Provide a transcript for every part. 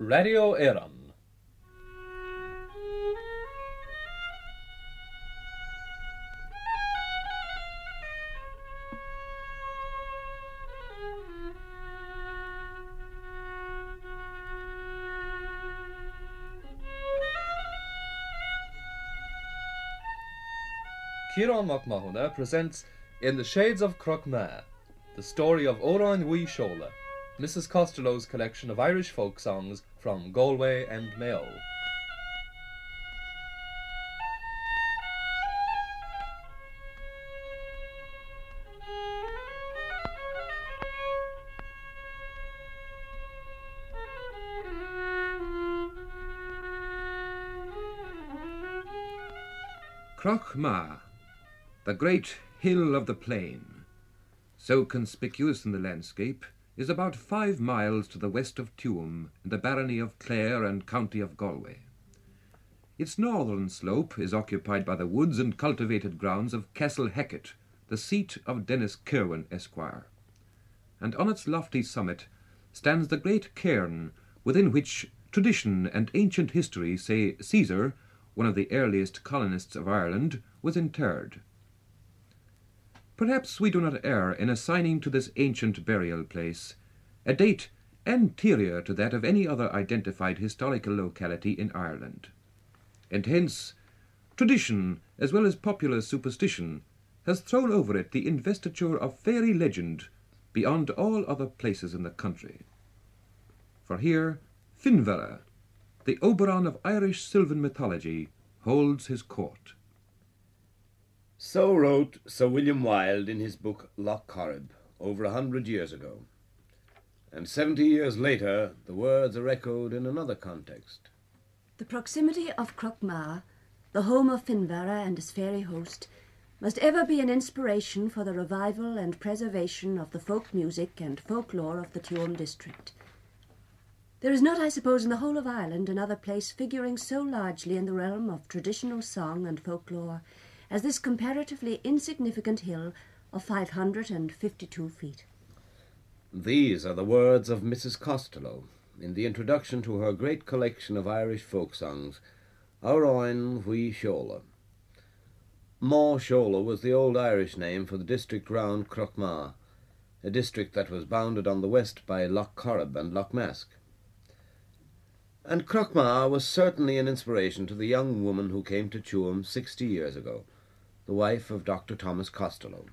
Radio Éireann. Ciarán McMahon presents In the Shades of Croquemare, the story of Oran Wee Shola, Mrs. Costello's collection of Irish folk songs from Galway and Mayo. Crochmar, the great hill of the plain, so conspicuous in the landscape, is about five miles to the west of Tuam in the barony of Clare and county of Galway. Its northern slope is occupied by the woods and cultivated grounds of Castle Hackett, the seat of Dennis Kirwan, Esquire, and on its lofty summit stands the great cairn within which tradition and ancient history say Caesar, one of the earliest colonists of Ireland, was interred. Perhaps we do not err in assigning to this ancient burial place a date anterior to that of any other identified historical locality in Ireland. And hence, tradition, as well as popular superstition, has thrown over it the investiture of fairy legend beyond all other places in the country. For here, Finverra, the Oberon of Irish sylvan mythology, holds his court. So wrote Sir William Wilde in his book Loch Corrib over a hundred years ago. And seventy years later, the words are echoed in another context. The proximity of Crochmar, the home of Finverra and his fairy host, must ever be an inspiration for the revival and preservation of the folk music and folklore of the Tuam district. There is not, I suppose, in the whole of Ireland another place figuring so largely in the realm of traditional song and folklore as this comparatively insignificant hill of 552 feet. These are the words of Mrs. Costello in the introduction to her great collection of Irish folk songs, Auroin Wee Shola. Maw Shola was the old Irish name for the district round Crochmar, a district that was bounded on the west by Loch Corrib and Loch Mask. And Crochmar was certainly an inspiration to the young woman who came to Tuam sixty years ago, the wife of Dr. Thomas Costello.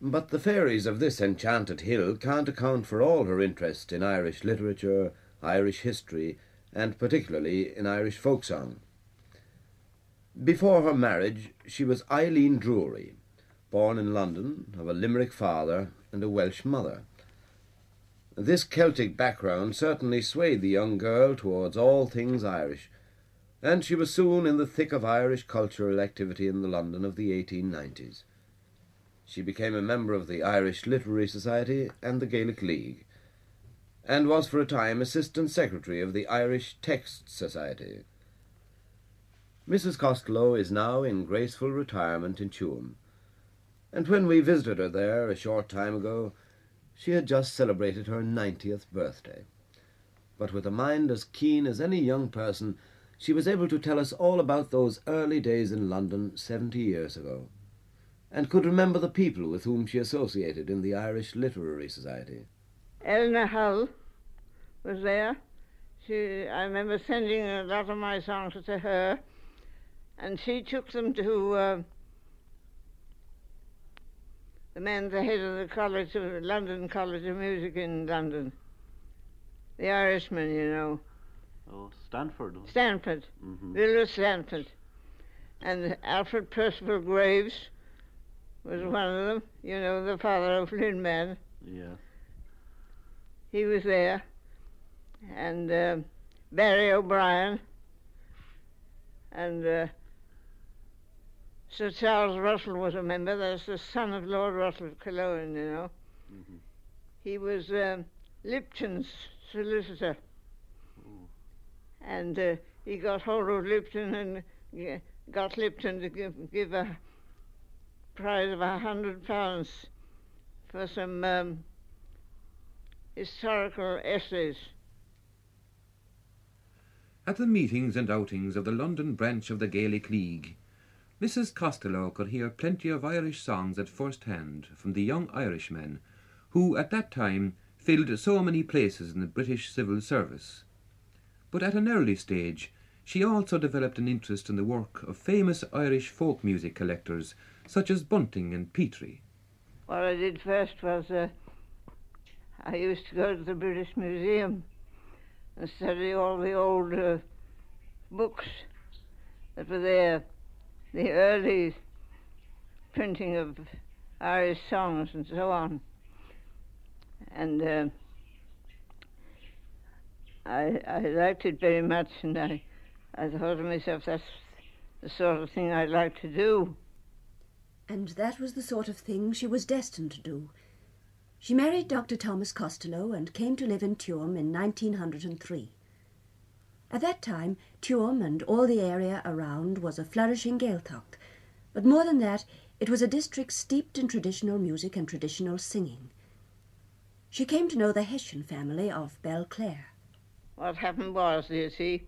But the fairies of this enchanted hill can't account for all her interest in Irish literature, Irish history, and particularly in Irish folk song. Before her marriage, she was Eileen Drury, born in London, of a Limerick father and a Welsh mother. This Celtic background certainly swayed the young girl towards all things Irish, and she was soon in the thick of Irish cultural activity in the London of the 1890s. She became a member of the Irish Literary Society and the Gaelic League, and was for a time Assistant Secretary of the Irish Text Society. Mrs. Costello is now in graceful retirement in Tuam, and when we visited her there a short time ago, she had just celebrated her ninetieth birthday. But with a mind as keen as any young person, she was able to tell us all about those early days in London seventy years ago, and could remember the people with whom she associated in the Irish Literary Society. Eleanor Hull was there. She, I remember sending a lot of my songs to her, and she took them to uh, the man, the head of the College of London College of Music in London, the Irishman, you know. Oh, Stanford. Stanford, Mhm. Villiers Stanford, and Alfred Perceval Graves was one of them. You know, the father of Lindman. Yeah. He was there, and uh, Barry O'Brien, and uh, Sir Charles Russell was a member. That's the son of Lord Russell of Killowen, you know. He was um, Lipton's solicitor, and uh, he got hold of Lipton and g- got Lipton to give, give a prize of a hundred pounds for some um, historical essays. At the meetings and outings of the London branch of the Gaelic League, Mrs. Costello could hear plenty of Irish songs at first hand from the young Irishmen who at that time filled so many places in the British civil service. But at an early stage, she also developed an interest in the work of famous Irish folk music collectors such as Bunting and Petrie. What I did first was uh, I used to go to the British Museum and study all the old uh, books that were there, the early printing of Irish songs and so on. And uh, I, I liked it very much, and I, I thought to myself, that's the sort of thing I'd like to do. And that was the sort of thing she was destined to do. She married Dr. Thomas Costello and came to live in Tuam in 1903. At that time, Tuam and all the area around was a flourishing Gaeltacht, but more than that, it was a district steeped in traditional music and traditional singing. She came to know the Hession family of Belclare. What happened was, you see,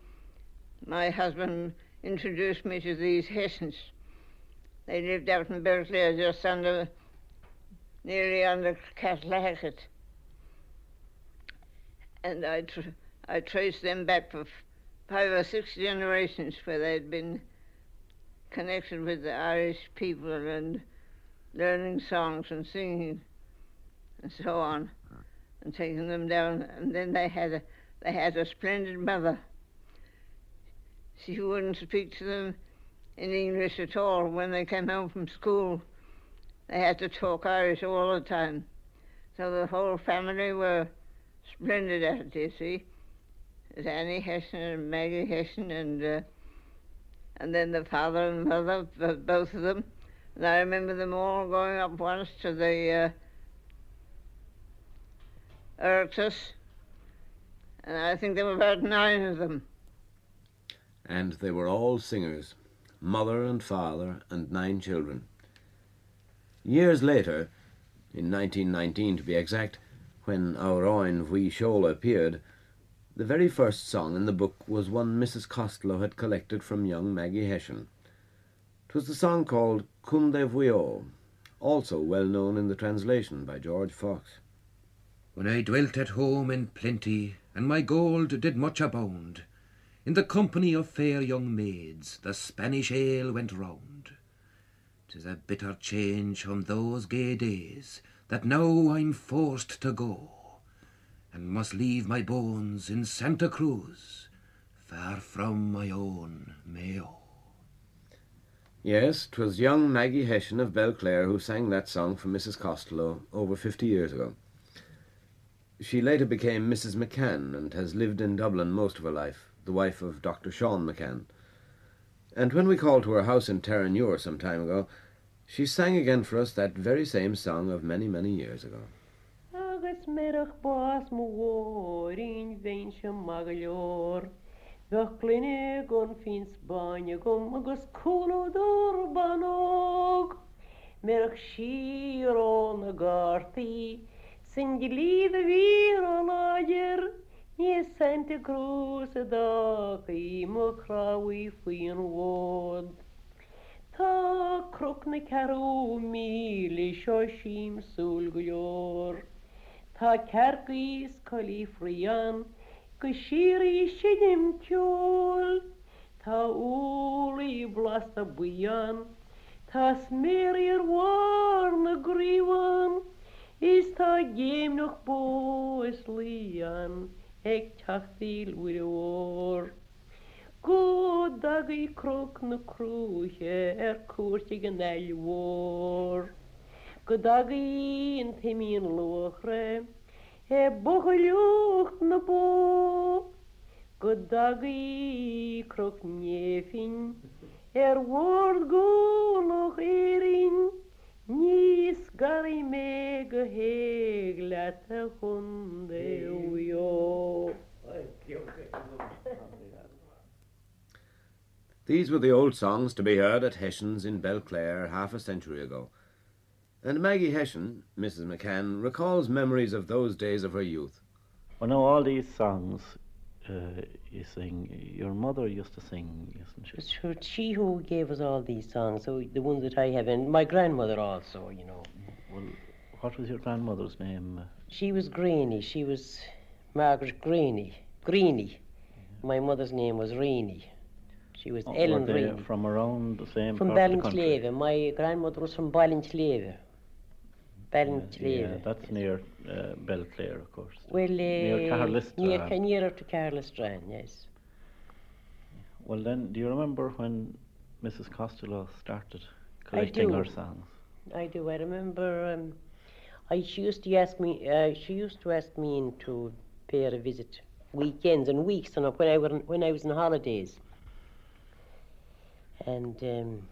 my husband introduced me to these Hessions. They lived out in Belclare, just under, nearly under Catlacket. And I, tr- I traced them back for f- five or six generations where they'd been connected with the Irish people and learning songs and singing and so on and taking them down. And then they had a, they had a splendid mother. She wouldn't speak to them in English at all when they came home from school. They had to talk Irish all the time. So the whole family were splendid at it, you see. There's Annie Hession and Maggie Hession and uh, and then the father and mother, both of them. And I remember them all going up once to the uh, and I think there were about nine of them. And they were all singers, mother and father and nine children. Years later, in 1919 to be exact, when Our Oin Bhui Shola appeared, the very first song in the book was one Mrs. Costello had collected from young Maggie Hession. It was the song called Cunde Vuio, also well known in the translation by George Fox. When I dwelt at home in plenty, and my gold did much abound, in the company of fair young maids, the Spanish ale went round. 'Tis a bitter change from those gay days, that now I'm forced to go, and must leave my bones in Santa Cruz, far from my own Mayo. Yes, 'twas young Maggie Hession of Belclare who sang that song for Mrs. Costello over fifty years ago. She later became Mrs. McCann and has lived in Dublin most of her life, the wife of Dr. Sean McCann. And when we called to her house in Terranure some time ago, she sang again for us that very same song of many, many years ago. Agus merach bás mórin vein magleor. Bheith glunne gon fin Spáine gom agus coolúdor banog. Merach síró na Сангелида вира лагер, не Санта Круса да, и мокравый фин вод. Та крок на кару мили шошим сульгур. Та керку из калифриян, кашири щедем тюль. Та улы власта буян, та смир ирвар на гриван. Is tá géim noch bó is lían ag teachtíl uór. Go dagaí croc na cruúthe ar cuairte gan neilhór. Go dagaí an taíon luchre, he bochaúcht na bó. Go dagaí croc néfin, ar bhór gólach érin, níos garí mé go héag le a chun déo. These were the old songs to be heard at Hession's in Belclare half a century ago. And Maggie Hession, Mrs. McCann, recalls memories of those days of her youth. Well, now all these songs uh, you sing, your mother used to sing, isn't she? It's her, she who gave us all these songs, so the ones that I have, and my grandmother also, you know. Well, what was your grandmother's name? She was Greeny. She was Margaret Greeny. Greeny. My mother's name was Reeny. She was Oh, Ellen Reeny. from around the same From part of the country? My grandmother was from Ballinsleve. Ballinsleve. Yeah, that's near uh, Belclare, of course. Well, uh, near Carlisle. near, nearer to Carlisle yes. Well, then, do you remember when Mrs. Costello started collecting her songs? I do. I remember. Um, I she used to ask me. Uh, she used to ask me in to pay her a visit weekends and weeks, and when I were when I was on holidays. And um,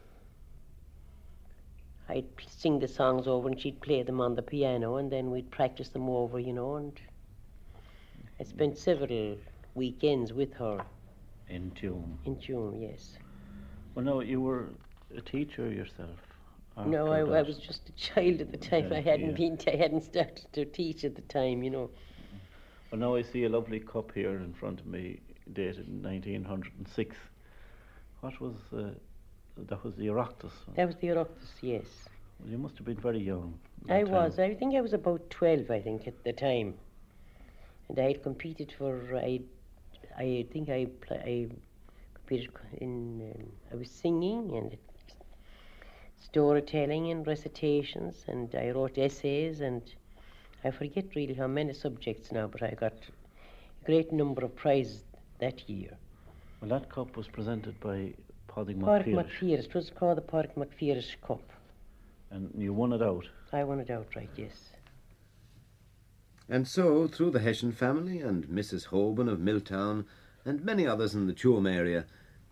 I'd sing the songs over, and she'd play them on the piano, and then we'd practice them over, you know. And I spent several weekends with her In tune. in June. Yes. Well, no, you were a teacher yourself. No, I, I was just a child at the time. I hadn't yeah. been. I hadn't started to teach at the time, you know. Well, now I see a lovely cup here in front of me, dated 1906. What was uh, that? Was the Oireachtas? That was the Oireachtas, yes. Well, you must have been very young. I that was. I think I was about 12, I think, at the time. And I had competed for, I, I think I, pl- I competed in, um, I was singing and storytelling and recitations, and I wrote essays, and I forget really how many subjects now, but I got a great number of prizes that year. Well, that cup was presented by Paddy Park McPhillish, McPhearish, it was called the Park McPhearish Cup. and you won it out. I won it outright, yes. And so, through the Hession family and Mrs. Hoban of Milltown and many others in the Tuam area,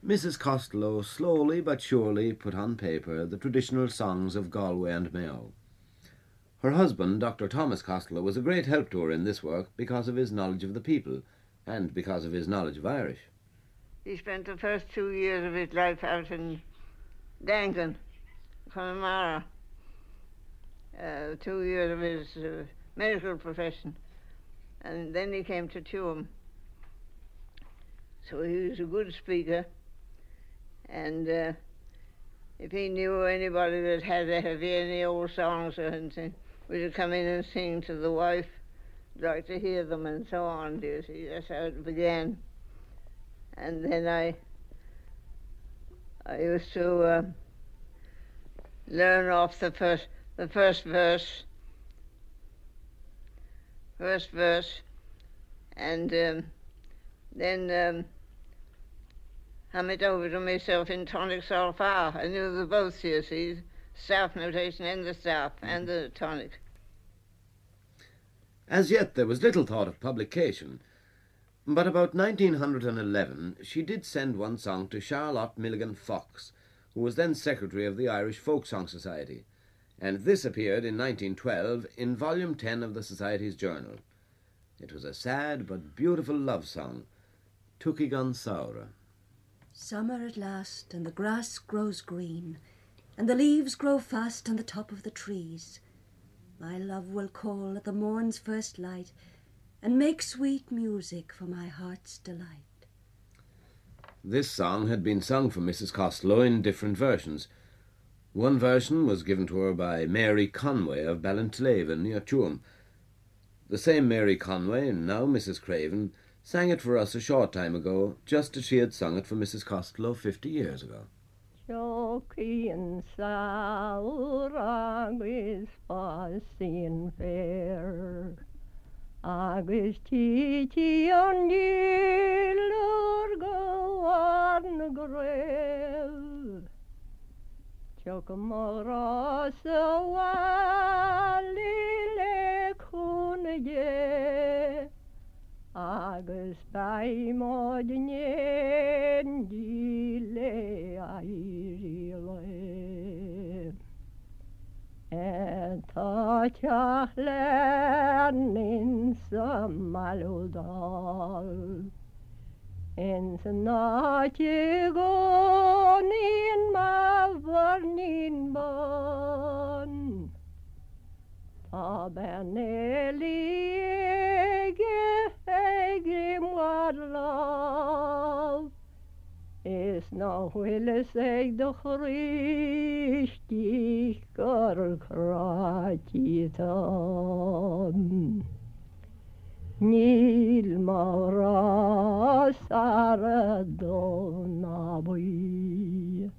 Mrs. Costello slowly but surely put on paper the traditional songs of Galway and Mayo. Her husband, Dr. Thomas Costello, was a great help to her in this work because of his knowledge of the people and because of his knowledge of Irish. He spent the first two years of his life out in Dangan, Connemara. Uh, two years of his uh, medical profession. And then he came to Tuam. So he was a good speaker. And uh, if he knew anybody that had have any old songs or anything, would come in and sing to the wife, like to hear them and so on. do You see, that's how it began and then I I used to uh, learn off the first the first verse, first verse, and um, then um, hum it over to myself in tonic sol fa. I knew the both, you see, staff notation and the staff and the tonic. As yet there was little thought of publication, but about 1911 she did send one song to Charlotte Milligan Fox, who was then secretary of the Irish Folk Song Society, and this appeared in 1912 in Volume 10 of the Society's Journal. It was a sad but beautiful love song, Tukigan Saura. Summer at last, and the grass grows green, and the leaves grow fast on the top of the trees. My love will call at the morn's first light, and make sweet music for my heart's delight. This song had been sung for Mrs. Costello in different versions. One version was given to her by Mary Conway of Ballintraven near Tuam. The same Mary Conway, now Mrs. Craven, sang it for us a short time ago, just as she had sung it for Mrs. Costello fifty years ago. Jokin saur agus fasin fair agus títí an dílor go na goréil Teo go mórrá sahí le chuna dhé agus baimó dinnédí le air Tartjah lännin sammaludal. Ensin naatjegonin mä varnin ban. Tabeneliege egrim varlal. nahuilseik richtig karkratitan. Nilmara saradonabi.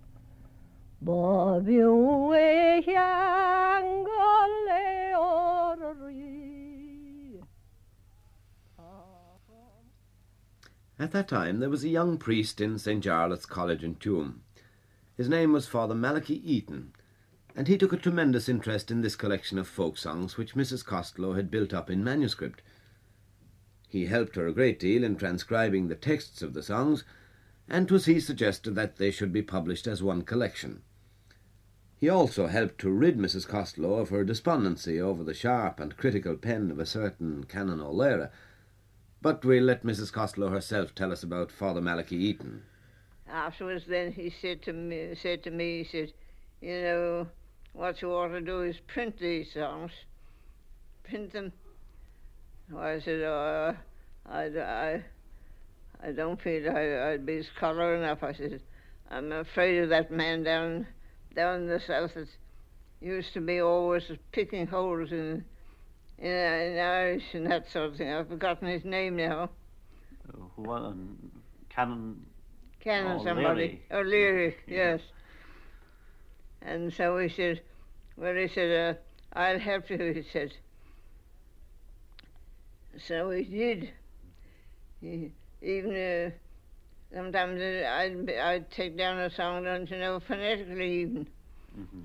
Babi uehya At that time there was a young priest in St. Jarlath's College in Tuam. His name was Father Malachi Eaton, and he took a tremendous interest in this collection of folk songs which Mrs. Costello had built up in manuscript. He helped her a great deal in transcribing the texts of the songs, and 'twas he suggested that they should be published as one collection. He also helped to rid Mrs. Costello of her despondency over the sharp and critical pen of a certain Canon O'Leary, but we'll let Mrs. Costello herself tell us about Father Malachi Eaton. Afterwards, then he said to me, said to me, he said, you know, what you ought to do is print these songs, print them. I said, oh, I, I, I don't feel I, I'd be scholar enough. I said, I'm afraid of that man down, down in the south that used to be always picking holes in, in, Irish and that sort of thing. I've forgotten his name now. Who, um, Canon Canon Oh, somebody. Leary. O'Leary, Yeah. yes. And so he said, well, he said, uh, I'll help you, he said. So he did. He, even uh, sometimes uh, I'd, I'd take down a song, don't you know, phonetically even, Mhm.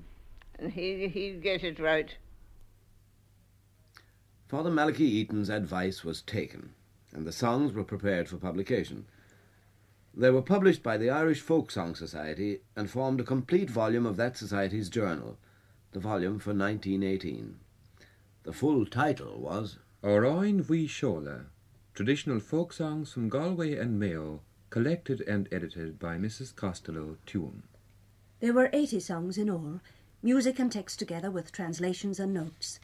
and he, he'd get it right. Father Malachi Eaton's advice was taken, and the songs were prepared for publication. They were published by the Irish Folk Song Society and formed a complete volume of that society's journal, the volume for 1918. The full title was Orain Bhui Shola, traditional folk songs from Galway and Mayo, collected and edited by Mrs. Costello Tuam. There were 80 songs in all, music and text together with translations and notes.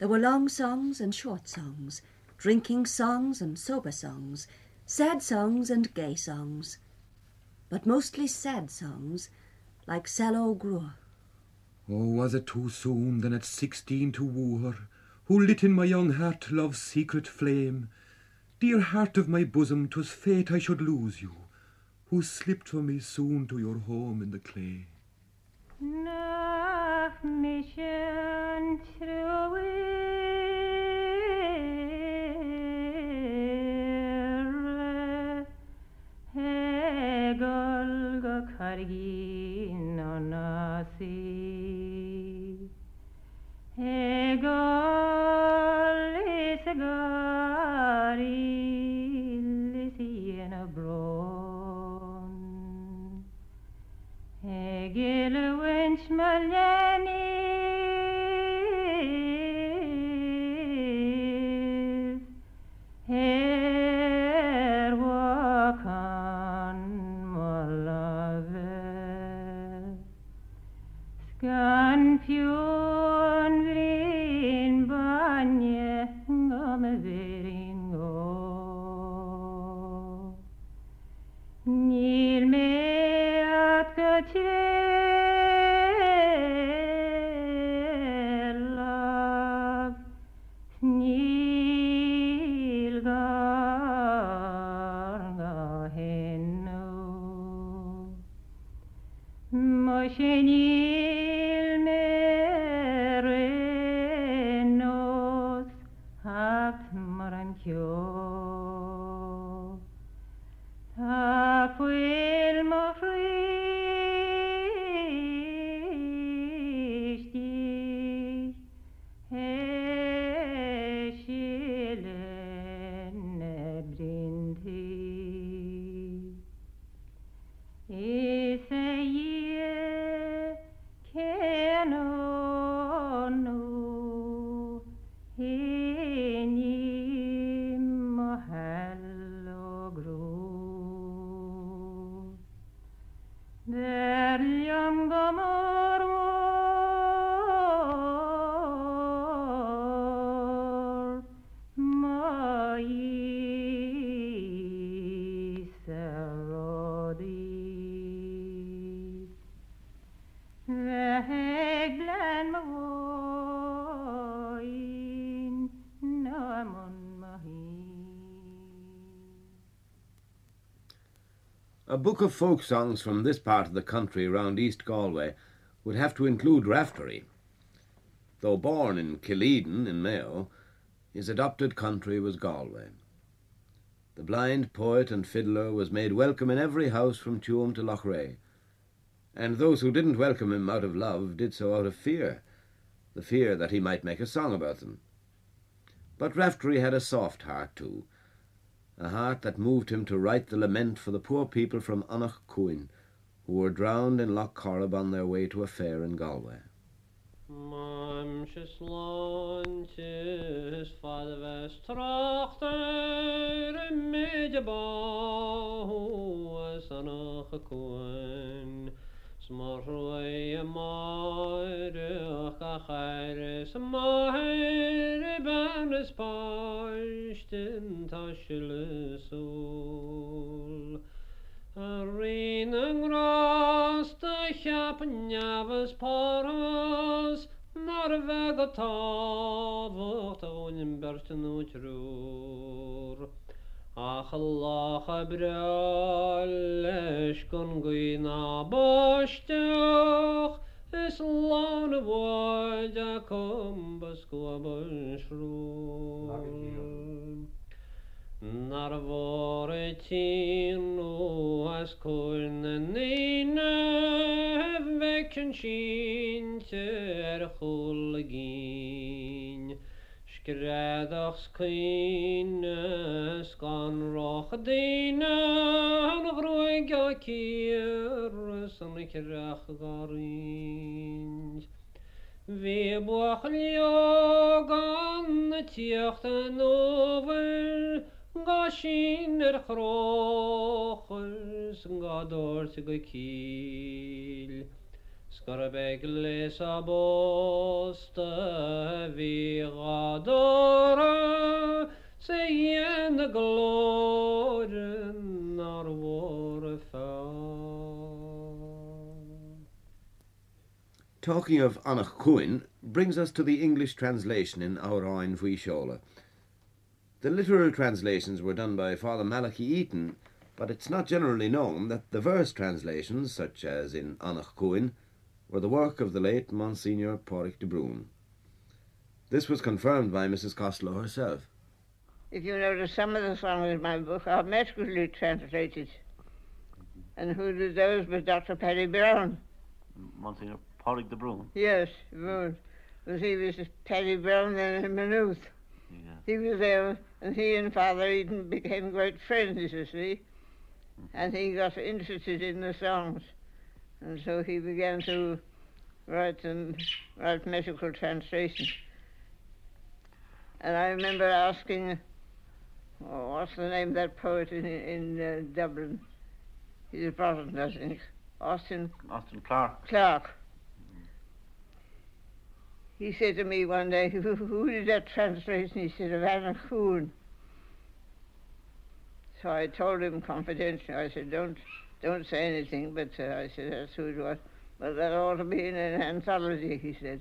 There were long songs and short songs, drinking songs and sober songs, sad songs and gay songs, but mostly sad songs, like Sallow Grua. Oh, was it too soon then at sixteen to woo her, who lit in my young heart love's secret flame? Dear heart of my bosom, 'twas fate I should lose you, who slipped from me soon to your home in the clay. Nach mission true Hegel go kargin on asi Hegel is a gari in a bron Hegel winch malani book of folk songs from this part of the country round East Galway would have to include Raftery. Though born in Killeeden in Mayo, his adopted country was Galway. The blind poet and fiddler was made welcome in every house from Tuam to Loughrea, and those who didn't welcome him out of love did so out of fear, the fear that he might make a song about them. But Raftery had a soft heart too, a heart that moved him to write the lament for the poor people from Anach Cuin, who were drowned in Loch Corrib on their way to a fair in Galway. Smor marach a chaire sa mahéir ben is páistin táisiile sú. A ri an rásta cheapan neamhas páras, Nar bheith a táhacht a bhainim bertin útrúr. Ach Allah bra leis gon gona boisteach Is lá na bhid a com bascobasrú. Nar bhór tí nó as cóin na níine heh bheitcin sin ar chóla gín. Skereadachs cuiines gan rocha daine an roiige cíir san na cereacha garín. Bhí bucha leo gan na tíochtta nóhar, Ga sin ar chráchas an gádóir sa go cíl. Vi ga dora Se en de gloren ar vore Talking of Anach Cuin brings us to the English translation in Aurain Vuishola. The literal translations were done by Father Malachi Eaton, but it's not generally known that the verse translations, such as in Anach Cuin, were the work of the late Monsignor Pádraig de Brún. This was confirmed by Mrs. Costello herself. If you notice, some of the songs in my book are metrically translated. And who did those but Dr. Paddy Brown? Monsignor Pádraig de Brún. Yes, Brown. Because he was Paddy Brown then in Maynooth. He was there, and he and Father Eaton became great friends, you see. And he got interested in the songs. And so he began to write them, write metrical translations. And I remember asking, oh, what's the name of that poet in, in uh, Dublin? He's a Protestant, I think. Austin Austin Clarke. Clarke. He said to me one day, who, who did that translation? He said, of Anna Coon. So I told him confidentially, I said, don't don't say anything, but uh, I said, that's who it was. But that ought to be in an anthology, he said.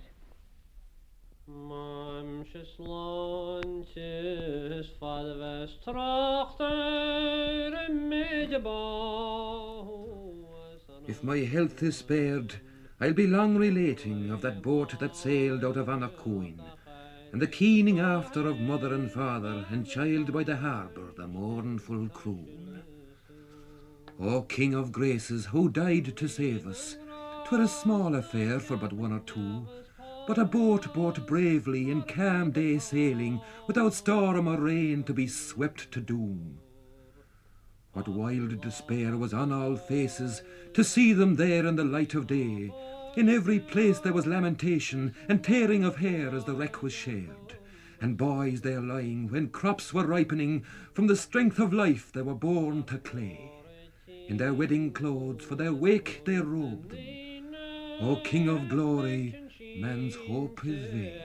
Mamsjes landjes van de Westrachter If my health is spared, I'll be long relating of that boat that sailed out of Annacoin, and the keening after of mother and father and child by the harbour, the mournful croon. O King of Graces, who died to save us, 'twere a small affair for but one or two, but a boat bought bravely in calm day sailing, without storm or rain to be swept to doom. What wild despair was on all faces to see them there in the light of day. In every place there was lamentation and tearing of hair as the wreck was shared. And boys there lying, when crops were ripening, from the strength of life they were born to clay. In their wedding clothes for their wake they robed them. O King of glory, man's hope is vain.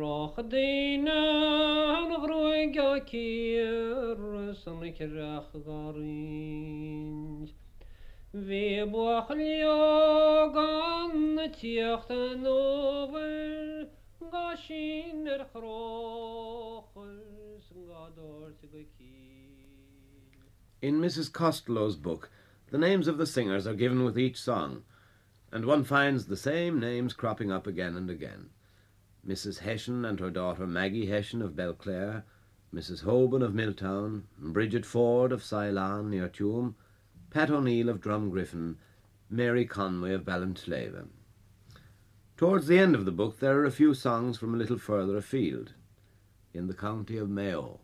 Roch gan tiecht an over er In Mrs. Costello's book, the names of the singers are given with each song, and one finds the same names cropping up again and again. Mrs. Hession and her daughter Maggie Hession of Belclare, Mrs. Hoban of Milltown, Bridget Ford of Ceylon near Tuam, Pat O'Neill of Drumgriffin, Mary Conway of Ballinslava. Towards the end of the book there are a few songs from a little further afield, in the county of Mayo.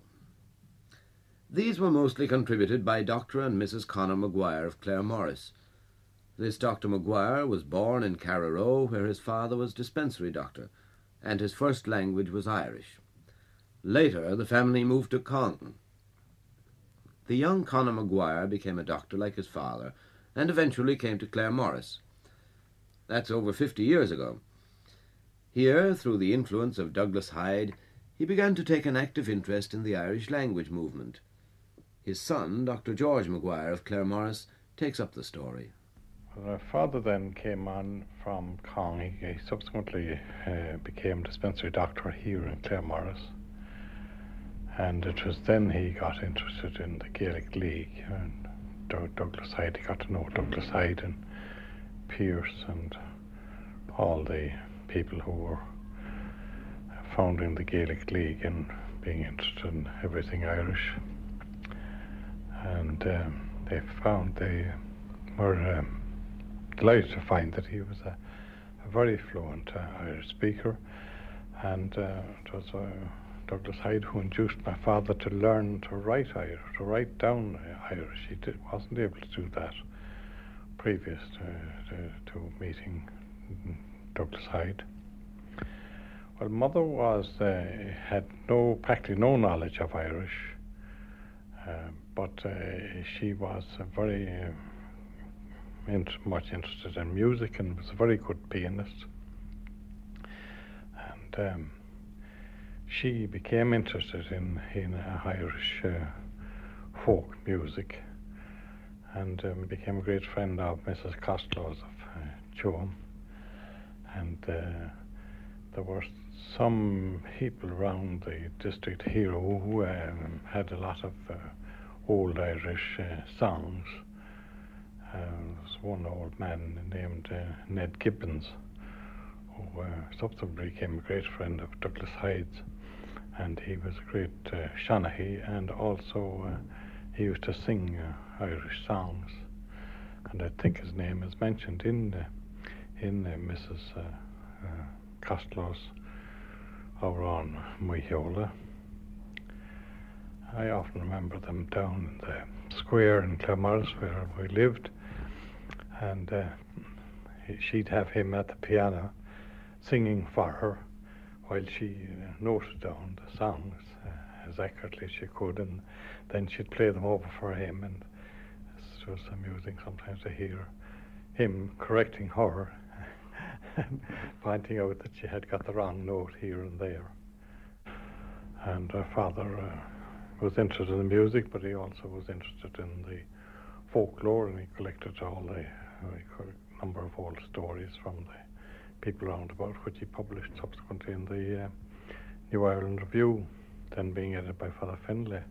These were mostly contributed by Dr. and Mrs. Connor Maguire of Claremorris. This Dr. Maguire was born in Carraroe, where his father was dispensary doctor, and his first language was Irish. Later, the family moved to Conton. The young Connor Maguire became a doctor like his father, and eventually came to Claremorris. That's over fifty years ago. Here, through the influence of Douglas Hyde, he began to take an active interest in the Irish language movement. His son, Dr. George Maguire of Claremorris, takes up the story. My father then came on from Cong. He, he subsequently uh, became dispensary doctor here in Claremorris. And it was then he got interested in the Gaelic League. And Doug- Douglas Hyde, he got to know Douglas Hyde and Pearse and all the people who were founding the Gaelic League and being interested in everything Irish. And um, they found they were um, delighted to find that he was a, a very fluent uh, Irish speaker. And uh, it was uh, Douglas Hyde who induced my father to learn to write Irish, to write down Irish. He did, wasn't able to do that previous to, to, to meeting Douglas Hyde. Well, mother was uh, had no practically no knowledge of Irish, uh, but uh, she was very uh, much interested in music and was a very good pianist. And um, she became interested in in Irish uh, folk music, and um, became a great friend of Mrs. Costello's of uh. And uh, there were some people around the district here who um, had a lot of uh, old Irish uh, songs. Uh, there was one old man named uh, Ned Gibbons, who subsequently became a great friend of Douglas Hyde's, and he was a great Shawnee, and also he used to sing Irish songs. And I think his name is mentioned in in Mrs. Uh, uh, Costello's over on Muyola. I often remember them down in the square in Claremorris where we lived, and uh, she'd have him at the piano singing for her while she uh, noted down the songs as accurately as she could, and then she'd play them over for him, and it was amusing sometimes to hear him correcting her pointing out that she had got the wrong note here and there. And her father uh, was interested in music, but he also was interested in the folklore, and he collected all the uh, number of old stories from the people round about, which he published subsequently in the uh, New Ireland Review, then being edited by Father Finlay.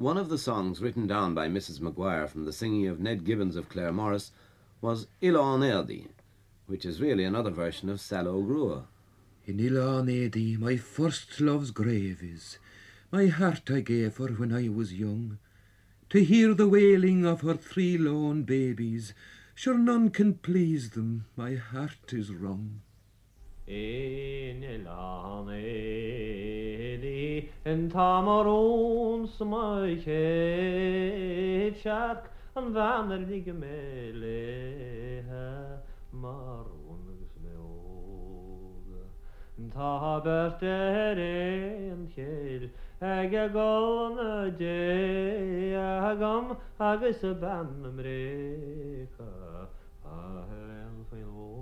One of the songs written down by Mrs. Maguire from the singing of Ned Gibbons of Claremorris was Ilan Erdi, which is really another version of Sallow Grua. In Ilan Erdi, my first love's grave is. My heart I gave her when I was young. To hear the wailing of her three lone babies, sure none can please them, my heart is wrung. Éine lehanlí an támarón smaché seach an bheanar lí go mé léthe marún agus mé óga. Tá bert é an chéad ag gána dé agam agus a bannam récha a an féó.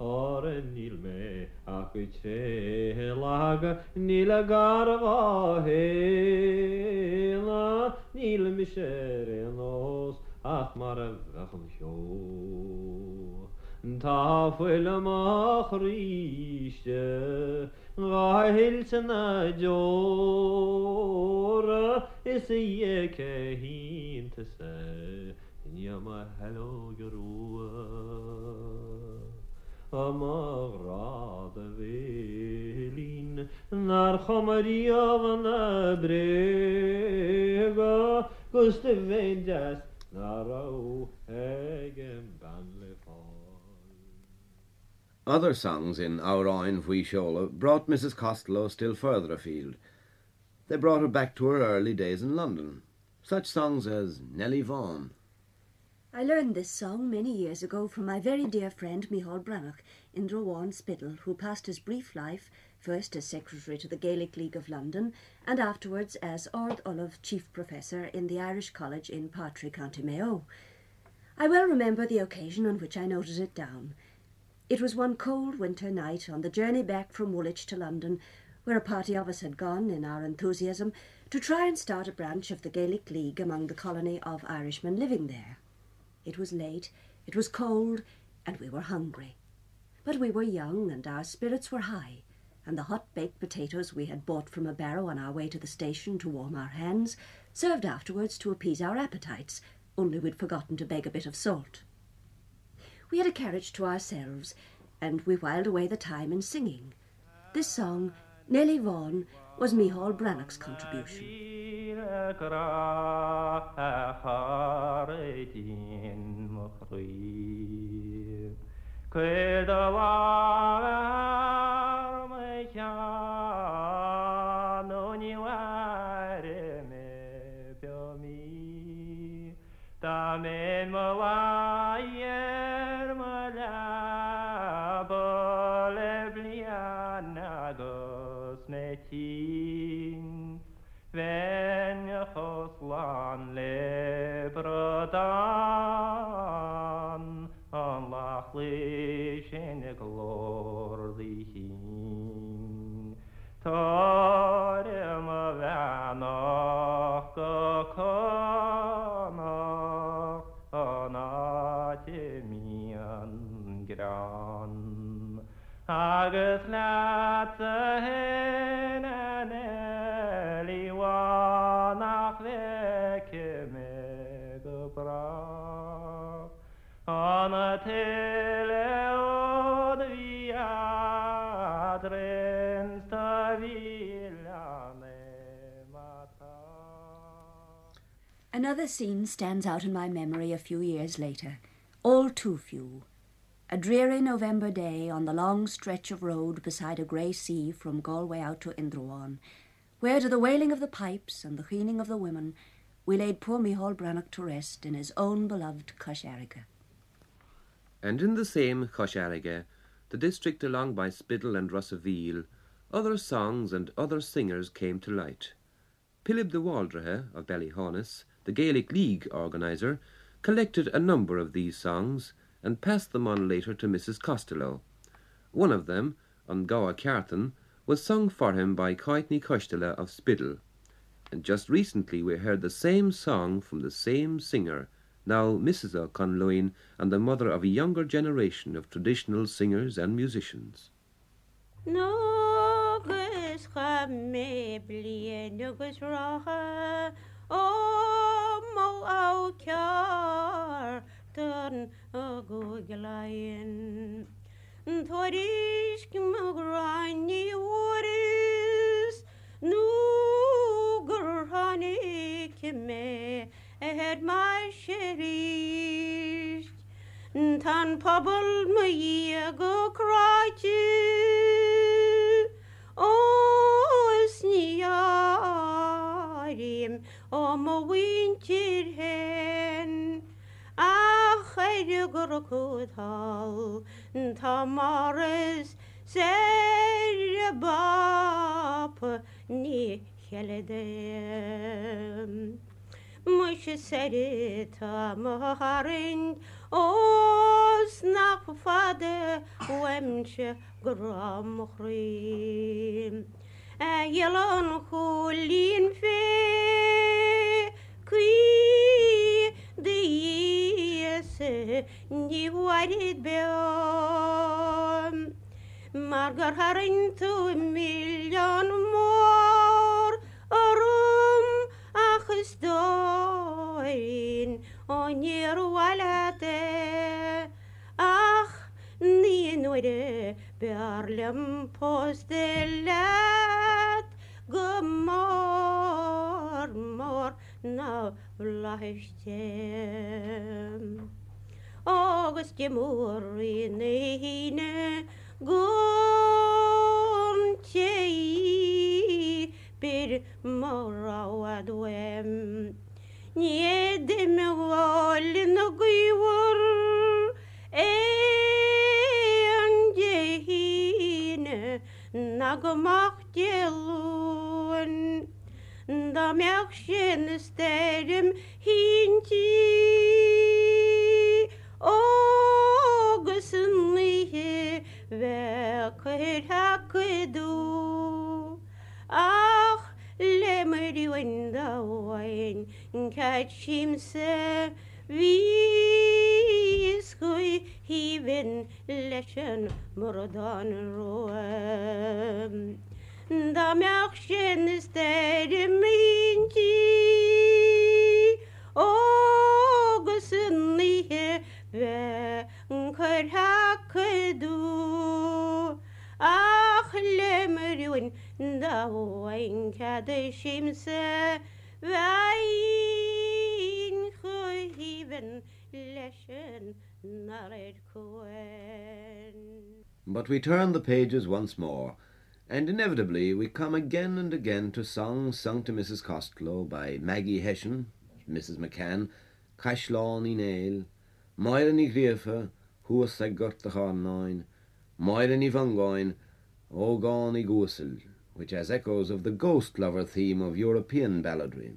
Ore nilme akuche laga nila garva he la nil mishere nos ach mara vachum sho Ta fuile machríiste Gahilsena jóra is dhé hínta sé Ní a heló goúa. Bhélín nar chomarí an na brega. Other songs in Aurain Huishola brought Mrs. Costello still further afield. They brought her back to her early days in London. Such songs as Nellie Vaughan. I learned this song many years ago from my very dear friend Michal Brannock in Drowan Spiddal, who passed his brief life first as secretary to the Gaelic League of London and afterwards as Ard Ollamh Chief Professor in the Irish College in Partry, County Mayo. I well remember the occasion on which I noted it down. It was one cold winter night on the journey back from Woolwich to London, where a party of us had gone in our enthusiasm to try and start a branch of the Gaelic League among the colony of Irishmen living there. It was late, it was cold, and we were hungry. But we were young and our spirits were high, and the hot baked potatoes we had bought from a barrow on our way to the station to warm our hands served afterwards to appease our appetites, only we'd forgotten to beg a bit of salt. We had a carriage to ourselves, and we whiled away the time in singing. This song, Nellie Vaughan, was Mihal Brannock's contribution. Brodan an lachli sin glor di hin Tor ma vanach go konach anate mian gran agus leat a Another scene stands out in my memory a few years later, all too few. A dreary November day on the long stretch of road beside a grey sea from Galway out to Indrowan, where to the wailing of the pipes and the keening of the women, we laid poor Mihal Brannock to rest in his own beloved Cois Fharraige. And in the same Cois Fharraige, the district along by Spiddal and Russaville, other songs and other singers came to light. Philip de Waldrehe of Ballyhaunis, the Gaelic League organiser, collected a number of these songs and passed them on later to Mrs. Costello. One of them, on Goa Carton, was sung for him by Coitney Costela of Spiddal. And just recently we heard the same song from the same singer, now Mrs. O'Conloin and the mother of a younger generation of traditional singers and musicians. her maşerik tan pabul mu ye go kracı o sniyarim o mu wintir hen ah hayr gurkudal tamarız serbap ni heledem Muis se tá harin os nach fade wemse gramchrim. Jelan cholín fé Cui de se níhaid be Mar gur harin tú million achas dóin óníarhhaile ach ní nuide bearlam poste leat go mór mór ná leiiste. Agus de Nijedeme volino gıyvor Eyan cehine Nagmak celun Damak şen isterim ve kırak Ah lemri Kaimse vískui hívin leichen mordan roe. Da meach sin is de mintí ógus sunníhe ve chuir ha chuú ach lemmerúin da óin cadéis síimse, leis an narid. But we turn the pages once more, and inevitably we come again and again to songs sung to Mrs. Costello by Maggie Hession, Mrs. McCann, Caishlán í Nail, Moiran í Griefa, Huas ag gurt a Charnáin, Moiran í Vangáin, Ógán í Gúsil, which has echoes of the ghost lover theme of European balladry.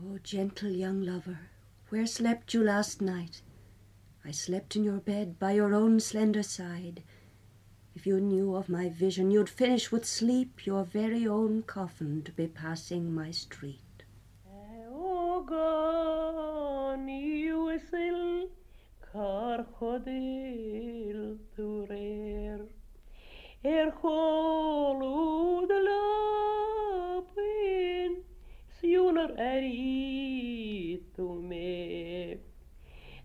Oh, gentle young lover, where slept you last night? I slept in your bed by your own slender side. If you knew of my vision, you'd finish with sleep your very own coffin to be passing my street. Eh, Ogani whistle car chodil to rare Er cholu de lapin Sjoner er i to me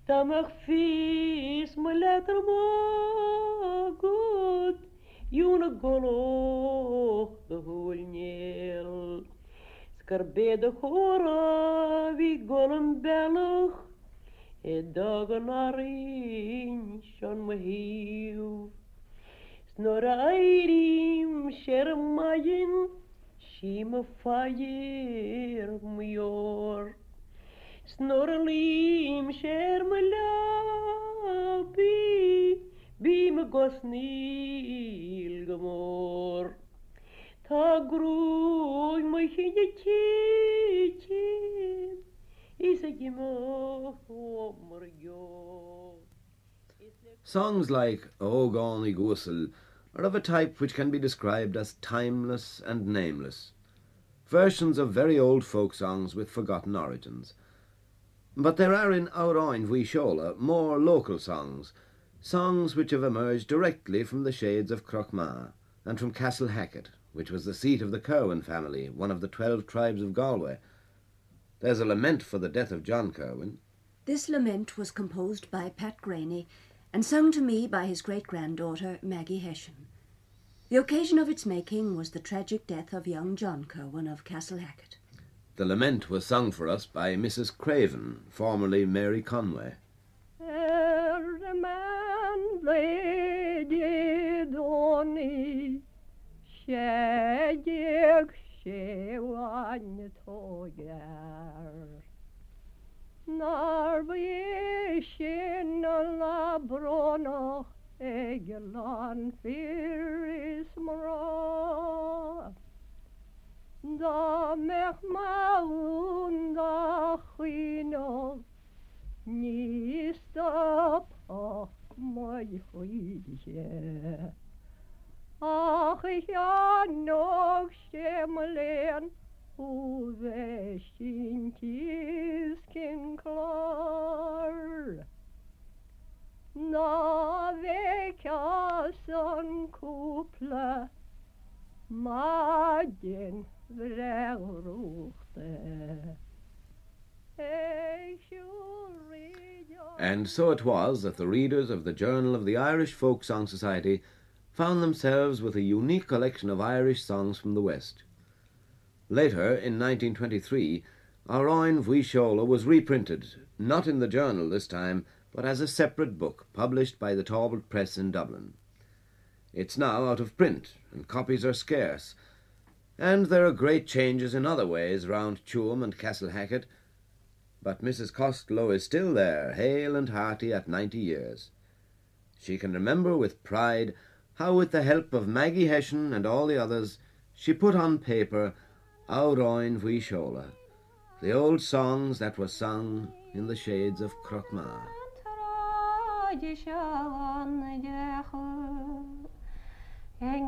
Damach fis me letter mo good Juna goloch de hulneel Skarbede chora vi golem belloch E dagen arin schon Snor airim shermayin Shima fire mjor Snorlim Bim gosnil gamor Ta jo. Songs like Ógán í Gúsil are of a type which can be described as timeless and nameless, versions of very old folk songs with forgotten origins. But there are in Aurain Vuishola more local songs, songs which have emerged directly from the shades of Crochmar and from Castle Hackett, which was the seat of the Kirwan family, one of the twelve tribes of Galway. There's a lament for the death of John Kirwan. This lament was composed by Pat Graney and sung to me by his great granddaughter, Maggie Hession. The occasion of its making was the tragic death of young John Kirwan of Castle Hackett. The lament was sung for us by Mrs. Craven, formerly Mary Conway. Nar bu sin a labronach ige an fear is mra. Da mech maún da chuino ní stop ach mai chuidige. Ach ich an noch sé me lean, And so it was that the readers of the Journal of the Irish Folk Song Society found themselves with a unique collection of Irish songs from the West. Later, in 1923, Aurain Vuishola was reprinted, not in the journal this time, but as a separate book published by the Talbot Press in Dublin. It's now out of print, and copies are scarce, and there are great changes in other ways round Tuam and Castle Hackett, but Mrs. Costello is still there, hale and hearty at ninety years. She can remember with pride how, with the help of Maggie Hession and all the others, she put on paper Aurain Vuishola, the old songs that were sung in the shades of Crochmar. Vi